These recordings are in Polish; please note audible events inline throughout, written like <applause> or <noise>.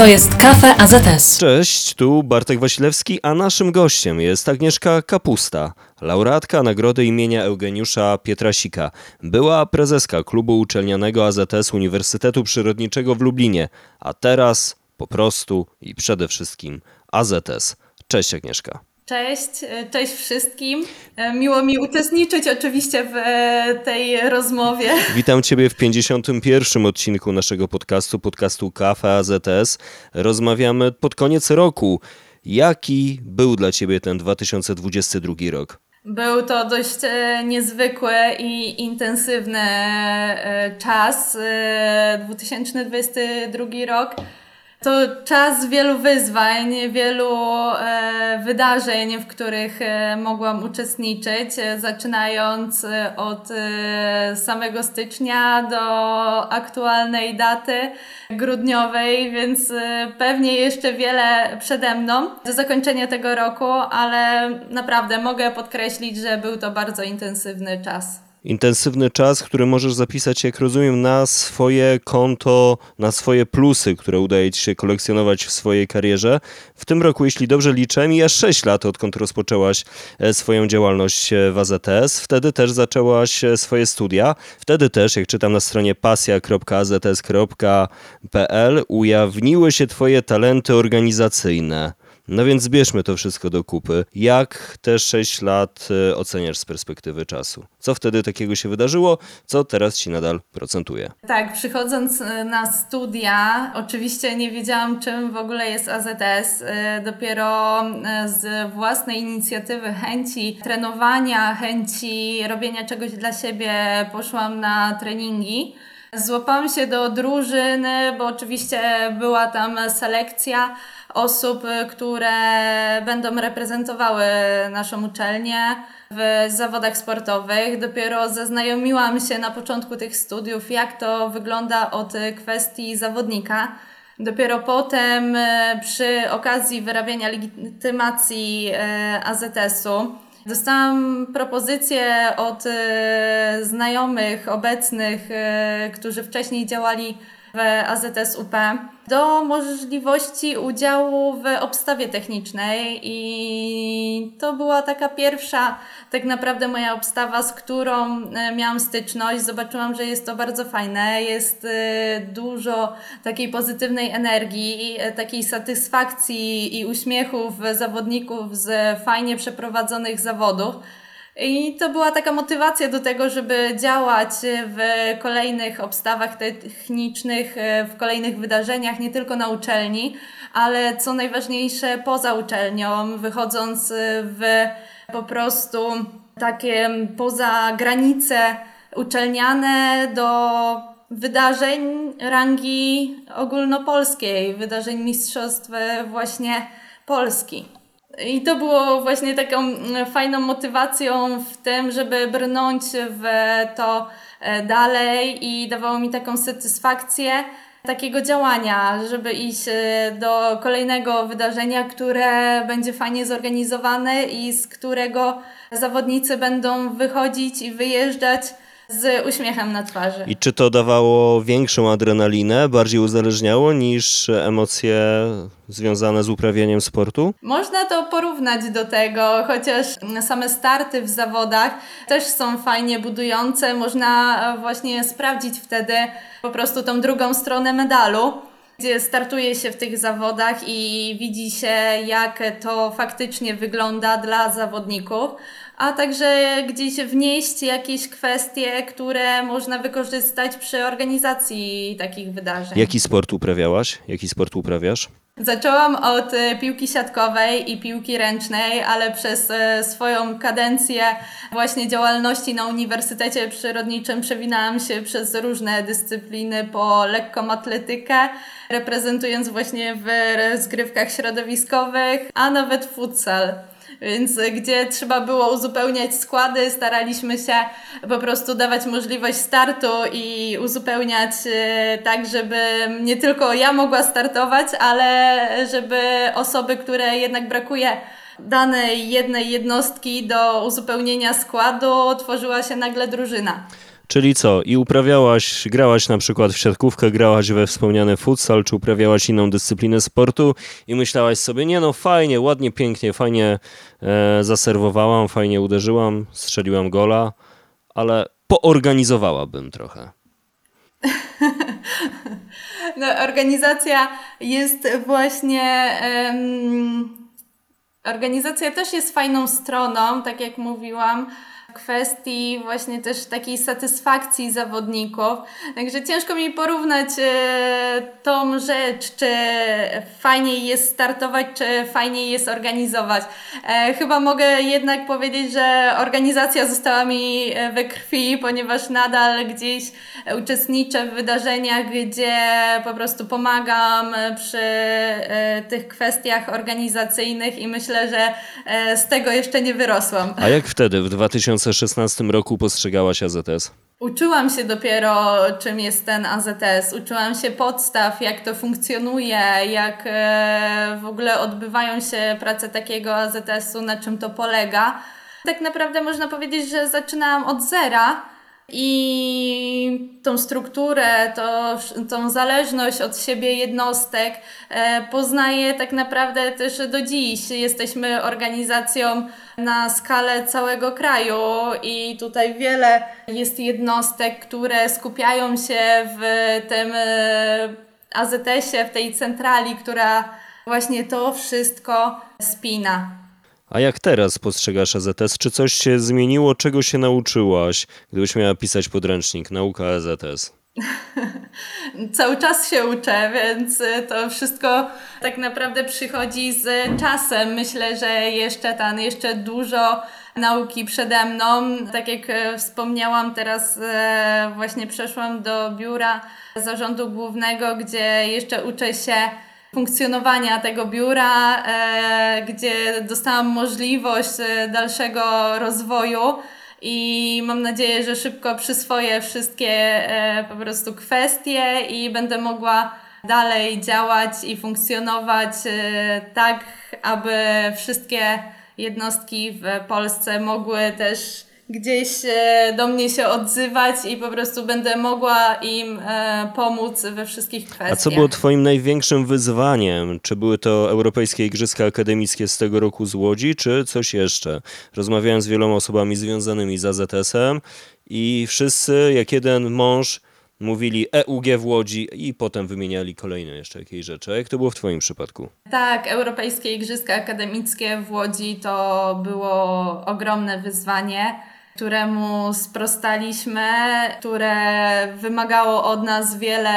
To jest Kafe AZS. Cześć, tu Bartek Wasilewski, a naszym gościem jest Agnieszka Kapusta, laureatka nagrody imienia Eugeniusza Pietrasika. Była prezeska klubu uczelnianego AZS Uniwersytetu Przyrodniczego w Lublinie, a teraz po prostu i przede wszystkim AZS. Cześć Agnieszka. Cześć, e, cześć wszystkim. E, miło mi uczestniczyć oczywiście w e, tej rozmowie. Witam Ciebie w 51. odcinku naszego podcastu, podcastu Kafe AZS. Rozmawiamy pod koniec roku. Jaki był dla Ciebie ten 2022 rok? Był to dość niezwykły i intensywny czas. 2022 rok to czas wielu wyzwań, wielu e, wydarzeń, w których e, mogłam uczestniczyć, e, zaczynając od samego stycznia do aktualnej daty grudniowej, więc pewnie jeszcze wiele przede mną. Do zakończenia tego roku, ale naprawdę mogę podkreślić, że był to bardzo intensywny czas intensywny czas, który możesz zapisać, jak rozumiem, na swoje konto, na swoje plusy, które udaje Ci się kolekcjonować w swojej karierze. W tym roku, jeśli dobrze liczę, mija 6 lat, odkąd rozpoczęłaś e, swoją działalność e, w AZS. Wtedy też zaczęłaś e, swoje studia. Wtedy też, jak czytam na stronie pasja.azs.pl, ujawniły się Twoje talenty organizacyjne. No więc zbierzmy to wszystko do kupy. Jak te 6 lat e, oceniasz z perspektywy czasu? Co wtedy takiego się wydarzyło? Co teraz ci nadal procentuje? Tak, przychodząc e, na studia, oczywiście nie wiedziałam, czym w ogóle jest AZS. E, dopiero z własnej inicjatywy, chęci trenowania, chęci robienia czegoś dla siebie poszłam na treningi. Złapałam się do drużyny, bo oczywiście była tam selekcja osób, które będą reprezentowały naszą uczelnię w zawodach sportowych. Dopiero zaznajomiłam się na początku tych studiów, jak to wygląda od kwestii zawodnika. Dopiero potem e, przy okazji wyrabiania legitymacji e, AZS-u dostałam propozycję od znajomych obecnych, którzy wcześniej działali w AZS UP do możliwości udziału w obstawie technicznej i to była taka pierwsza tak naprawdę moja obstawa, z którą e, miałam styczność. Zobaczyłam, że jest to bardzo fajne, jest e, dużo takiej pozytywnej energii, e, takiej satysfakcji i uśmiechów zawodników z fajnie przeprowadzonych zawodów. I to była taka motywacja do tego, żeby działać w kolejnych obstawach technicznych, w kolejnych wydarzeniach, nie tylko na uczelni, ale co najważniejsze poza uczelnią, wychodząc w po prostu takie poza granice uczelniane do wydarzeń rangi ogólnopolskiej, wydarzeń mistrzostw właśnie Polski. I to było właśnie taką mm, fajną motywacją w tym, żeby brnąć w to e, dalej i dawało mi taką satysfakcję takiego działania, żeby iść e, do kolejnego wydarzenia, które będzie fajnie zorganizowane i z którego zawodnicy będą wychodzić i wyjeżdżać z uśmiechem na twarzy. I czy to dawało większą adrenalinę, bardziej uzależniało niż emocje związane z uprawianiem sportu? Można to porównać do tego, chociaż same starty w zawodach też są fajnie budujące. Można właśnie sprawdzić wtedy po prostu tą drugą stronę medalu gdzie startuje się w tych zawodach i widzi się, jak to faktycznie wygląda dla zawodników a także gdzieś wnieść jakieś kwestie, które można wykorzystać przy organizacji takich wydarzeń. Jaki sport uprawiałaś? Jaki sport uprawiasz? Zaczęłam od e, piłki siatkowej i piłki ręcznej, ale przez e, swoją kadencję właśnie działalności na Uniwersytecie Przyrodniczym przewinęłam się przez różne dyscypliny po lekką atletykę, reprezentując właśnie w rozgrywkach środowiskowych, a nawet futsal więc gdzie trzeba było uzupełniać składy, staraliśmy się po prostu dawać możliwość startu i uzupełniać e, tak, żeby nie tylko ja mogła startować, ale żeby osoby, które jednak brakuje danej jednej jednostki do uzupełnienia składu tworzyła się nagle drużyna. Czyli co? I uprawiałaś, grałaś na przykład w siatkówkę, grałaś we wspomniany futsal, czy uprawiałaś inną dyscyplinę sportu i myślałaś sobie, nie no fajnie, ładnie, pięknie, fajnie e, zaserwowałam, fajnie uderzyłam, strzeliłam gola, ale poorganizowałabym trochę. <laughs> No, organizacja jest właśnie. Um, organizacja też jest fajną stroną, tak jak mówiłam kwestii właśnie też takiej satysfakcji zawodników. Także ciężko mi porównać e, tą rzecz, czy fajniej jest startować, czy fajniej jest organizować. E, chyba mogę jednak powiedzieć, że organizacja została mi e, we krwi, ponieważ nadal gdzieś uczestniczę w wydarzeniach, gdzie po prostu pomagam przy tych kwestiach organizacyjnych i myślę, że z tego jeszcze nie wyrosłam. A jak wtedy, w 2016 roku postrzegałaś AZS? Uczyłam się dopiero, czym jest ten AZS. Uczyłam się podstaw, jak to funkcjonuje, jak e, w ogóle odbywają się prace takiego AZS-u, na czym to polega. Tak naprawdę można powiedzieć, że zaczynałam od zera i tą strukturę, to, tą zależność od siebie jednostek e, poznaję tak naprawdę też do dziś. Jesteśmy organizacją na skalę całego kraju i tutaj wiele jest jednostek, które skupiają się w tym e, AZS-ie, w tej centrali, która właśnie to wszystko spina. A jak teraz postrzegasz AZS? Czy coś się zmieniło? Czego się nauczyłaś, gdybyś miała pisać podręcznik Nauka AZS? <laughs> Cały czas się uczę, więc to wszystko tak naprawdę przychodzi z czasem. Myślę, że jeszcze tam, jeszcze dużo nauki przede mną. Tak jak e, wspomniałam, teraz e, właśnie przeszłam do biura zarządu głównego, gdzie jeszcze uczę się funkcjonowania tego biura, e, gdzie dostałam możliwość e, dalszego rozwoju i mam nadzieję, że szybko przyswoję wszystkie e, po prostu kwestie i będę mogła dalej działać i funkcjonować tak, aby wszystkie jednostki w Polsce mogły też gdzieś e, do mnie się odzywać i po prostu będę mogła im e, pomóc we wszystkich kwestiach. A co było Twoim największym wyzwaniem? Czy były to Europejskie Igrzyska Akademickie z tego roku z Łodzi, czy coś jeszcze? Rozmawiałem z wieloma osobami związanymi z AZS-em i wszyscy, jak jeden mąż, mówili EUG w Łodzi i potem wymieniali kolejne jeszcze jakieś rzeczy. Jak to było w Twoim przypadku? Tak, Europejskie Igrzyska Akademickie w Łodzi to było ogromne wyzwanie któremu sprostaliśmy, które wymagało od nas wiele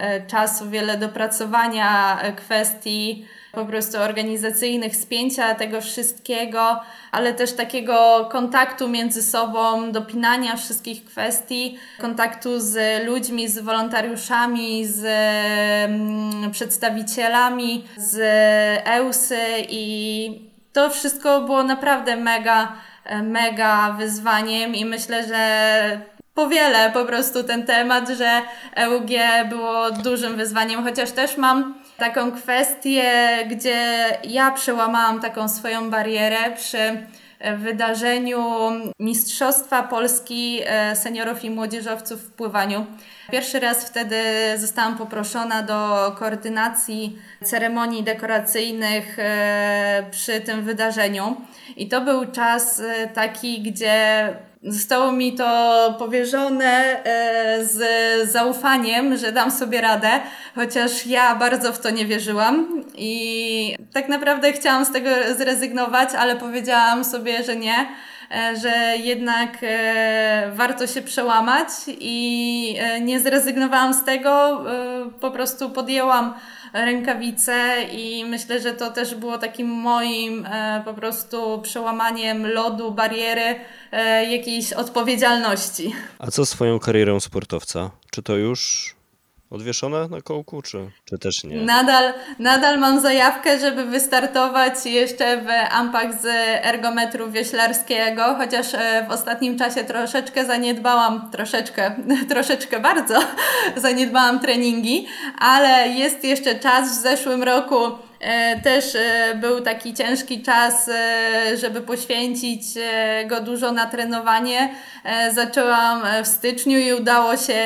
e, czasu, wiele dopracowania e, kwestii po prostu organizacyjnych, spięcia tego wszystkiego, ale też takiego kontaktu między sobą, dopinania wszystkich kwestii, kontaktu z ludźmi, z wolontariuszami, z mm, przedstawicielami, z EUSY i to wszystko było naprawdę mega mega wyzwaniem i myślę, że powielę po prostu ten temat, że EUG było dużym wyzwaniem, chociaż też mam taką kwestię, gdzie ja przełamałam taką swoją barierę przy wydarzeniu Mistrzostwa Polski e, seniorów i młodzieżowców w pływaniu. Pierwszy raz wtedy zostałam poproszona do koordynacji ceremonii dekoracyjnych e, przy tym wydarzeniu. I to był czas e, taki, gdzie Zostało mi to powierzone e, z zaufaniem, że dam sobie radę, chociaż ja bardzo w to nie wierzyłam i tak naprawdę chciałam z tego zrezygnować, ale powiedziałam sobie, że nie, e, że jednak e, warto się przełamać i nie zrezygnowałam z tego, po prostu podjęłam rękawice i myślę, że to też było takim moim e, po prostu przełamaniem lodu, bariery, e, jakiejś odpowiedzialności. A co swoją karierą sportowca? Czy to już odwieszone na kołku, czy, czy też nie? Nadal, nadal mam zajawkę, żeby wystartować jeszcze w ampach z ergometru wioślarskiego, chociaż e, w ostatnim czasie troszeczkę zaniedbałam, troszeczkę, <laughs> troszeczkę bardzo <laughs> zaniedbałam treningi, ale jest jeszcze czas. W zeszłym roku też e, był taki ciężki czas, e, żeby poświęcić go dużo na trenowanie. Zaczęłam w styczniu i udało się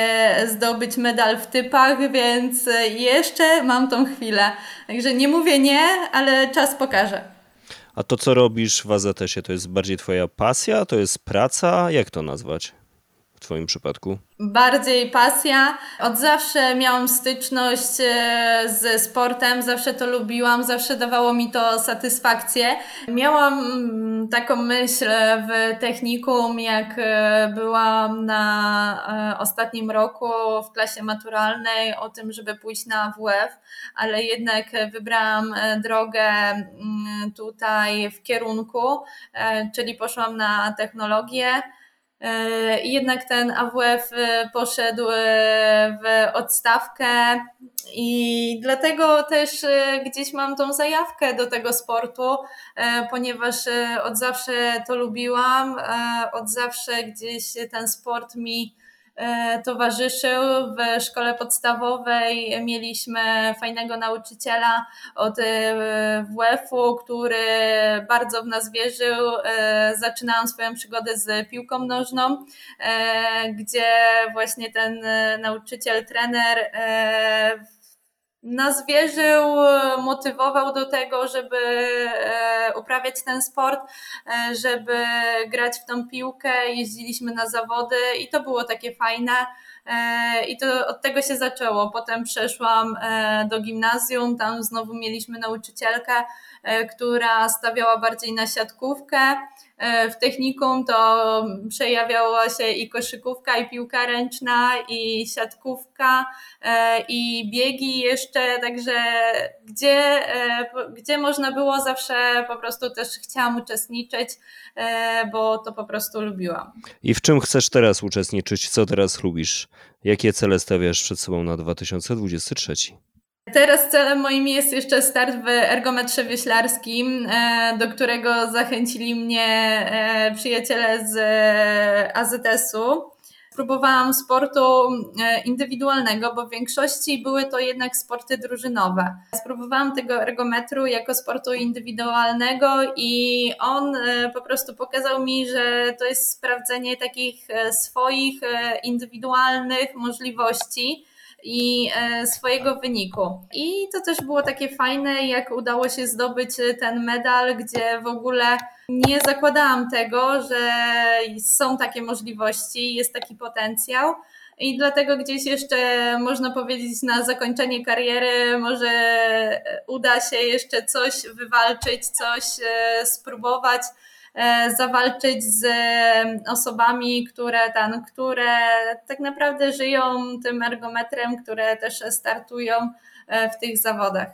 zdobyć medal w typach, więc jeszcze mam tą chwilę. Także nie mówię nie, ale czas pokaże. A to, co robisz w AZS-ie, to jest bardziej twoja pasja, to jest praca? Jak to nazwać? Twoim przypadku? Bardziej pasja. Od zawsze miałam styczność e, ze sportem, zawsze to lubiłam, zawsze dawało mi to satysfakcję. Miałam mm, taką myśl w technikum, jak e, byłam na e, ostatnim roku w klasie maturalnej o tym, żeby pójść na WF, ale jednak wybrałam drogę mm, tutaj w kierunku, czyli poszłam na technologię. E, I jednak ten AWF e, poszedł e, w odstawkę i dlatego też gdzieś mam tą zajawkę do tego sportu, ponieważ od zawsze to lubiłam, od zawsze gdzieś ten sport mi towarzyszył. W szkole podstawowej mieliśmy fajnego nauczyciela od e, WF-u, który bardzo w nas wierzył. E, zaczynałam swoją przygodę z piłką nożną, gdzie właśnie ten nauczyciel, trener nas wierzył, motywował do tego, żeby e, uprawiać ten sport, e, żeby grać w tą piłkę. Jeździliśmy na zawody i to było takie fajne. E, I to od tego się zaczęło. Potem przeszłam do gimnazjum, tam znowu mieliśmy nauczycielkę, która stawiała bardziej na siatkówkę. E, w technikum to przejawiała się i koszykówka, i piłka ręczna, i siatkówka, e, i biegi jeszcze, także gdzie, e, gdzie można było zawsze po prostu też chciałam uczestniczyć, bo to po prostu lubiłam. I w czym chcesz teraz uczestniczyć? Co teraz lubisz? Jakie cele stawiasz przed sobą na 2023? Teraz celem moim jest jeszcze start w ergometrze wioślarskim, e, do którego zachęcili mnie e, przyjaciele z e, AZS-u. Spróbowałam sportu indywidualnego, bo w większości były to jednak sporty drużynowe. Spróbowałam tego ergometru jako sportu indywidualnego i on po prostu pokazał mi, że to jest sprawdzenie takich swoich indywidualnych możliwości i e, swojego wyniku. I to też było takie fajne, jak udało się zdobyć ten medal, gdzie w ogóle nie zakładałam tego, że są takie możliwości, jest taki potencjał. I dlatego gdzieś jeszcze można powiedzieć na zakończenie kariery, może uda się jeszcze coś wywalczyć, coś e, spróbować E, zawalczyć z e, osobami, które, ten, które tak naprawdę żyją tym ergometrem, które też startują e, w tych zawodach.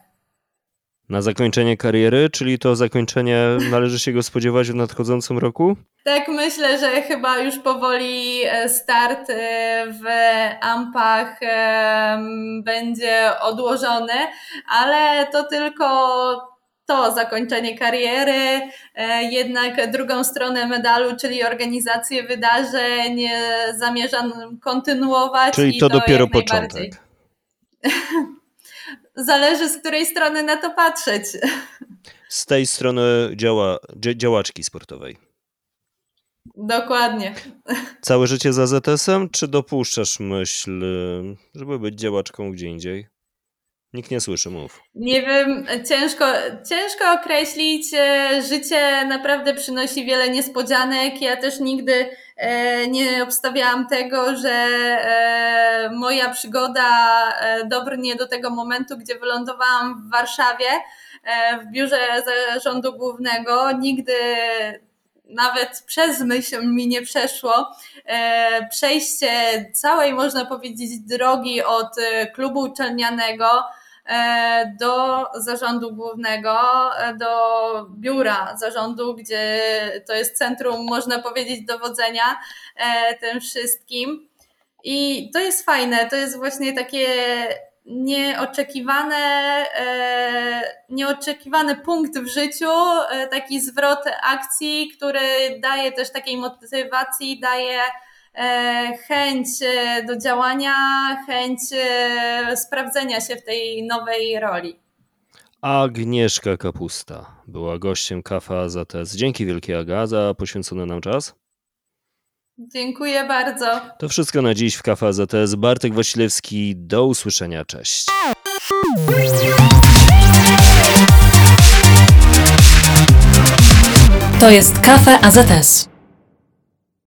Na zakończenie kariery, czyli to zakończenie należy się go spodziewać w nadchodzącym roku? Tak, myślę, że chyba już powoli start w Ampach będzie odłożony, ale to tylko to zakończenie kariery, e, jednak drugą stronę medalu, czyli organizację wydarzeń, e, zamierzam kontynuować. Czyli to, to dopiero początek. <laughs> Zależy z której strony na to patrzeć. Z tej strony działa, działaczki sportowej. Dokładnie. Całe życie za ZS-em, czy dopuszczasz myśl, żeby być działaczką gdzie indziej? Nikt nie słyszy, mów. Nie wiem, ciężko, ciężko określić. E, życie naprawdę przynosi wiele niespodzianek. Ja też nigdy e, nie obstawiałam tego, że e, moja przygoda dobrnie do tego momentu, gdzie wylądowałam w Warszawie w biurze zarządu głównego. Nigdy nawet przez myśl mi nie przeszło przejście całej, można powiedzieć, drogi od klubu uczelnianego do zarządu głównego, e, do biura zarządu, gdzie to jest centrum, można powiedzieć, dowodzenia e, tym wszystkim. I to jest fajne, to jest właśnie takie nieoczekiwane, nieoczekiwany punkt w życiu, taki zwrot akcji, który daje też takiej motywacji, daje E, chęć e, do działania, chęć e, sprawdzenia się w tej nowej roli. Agnieszka Kapusta była gościem Kafa AZS. Dzięki wielkie Aga za poświęcony nam czas. Dziękuję bardzo. To wszystko na dziś w Kafa AZS. Bartek Wasilewski, do usłyszenia, cześć. To jest Kafe AZS.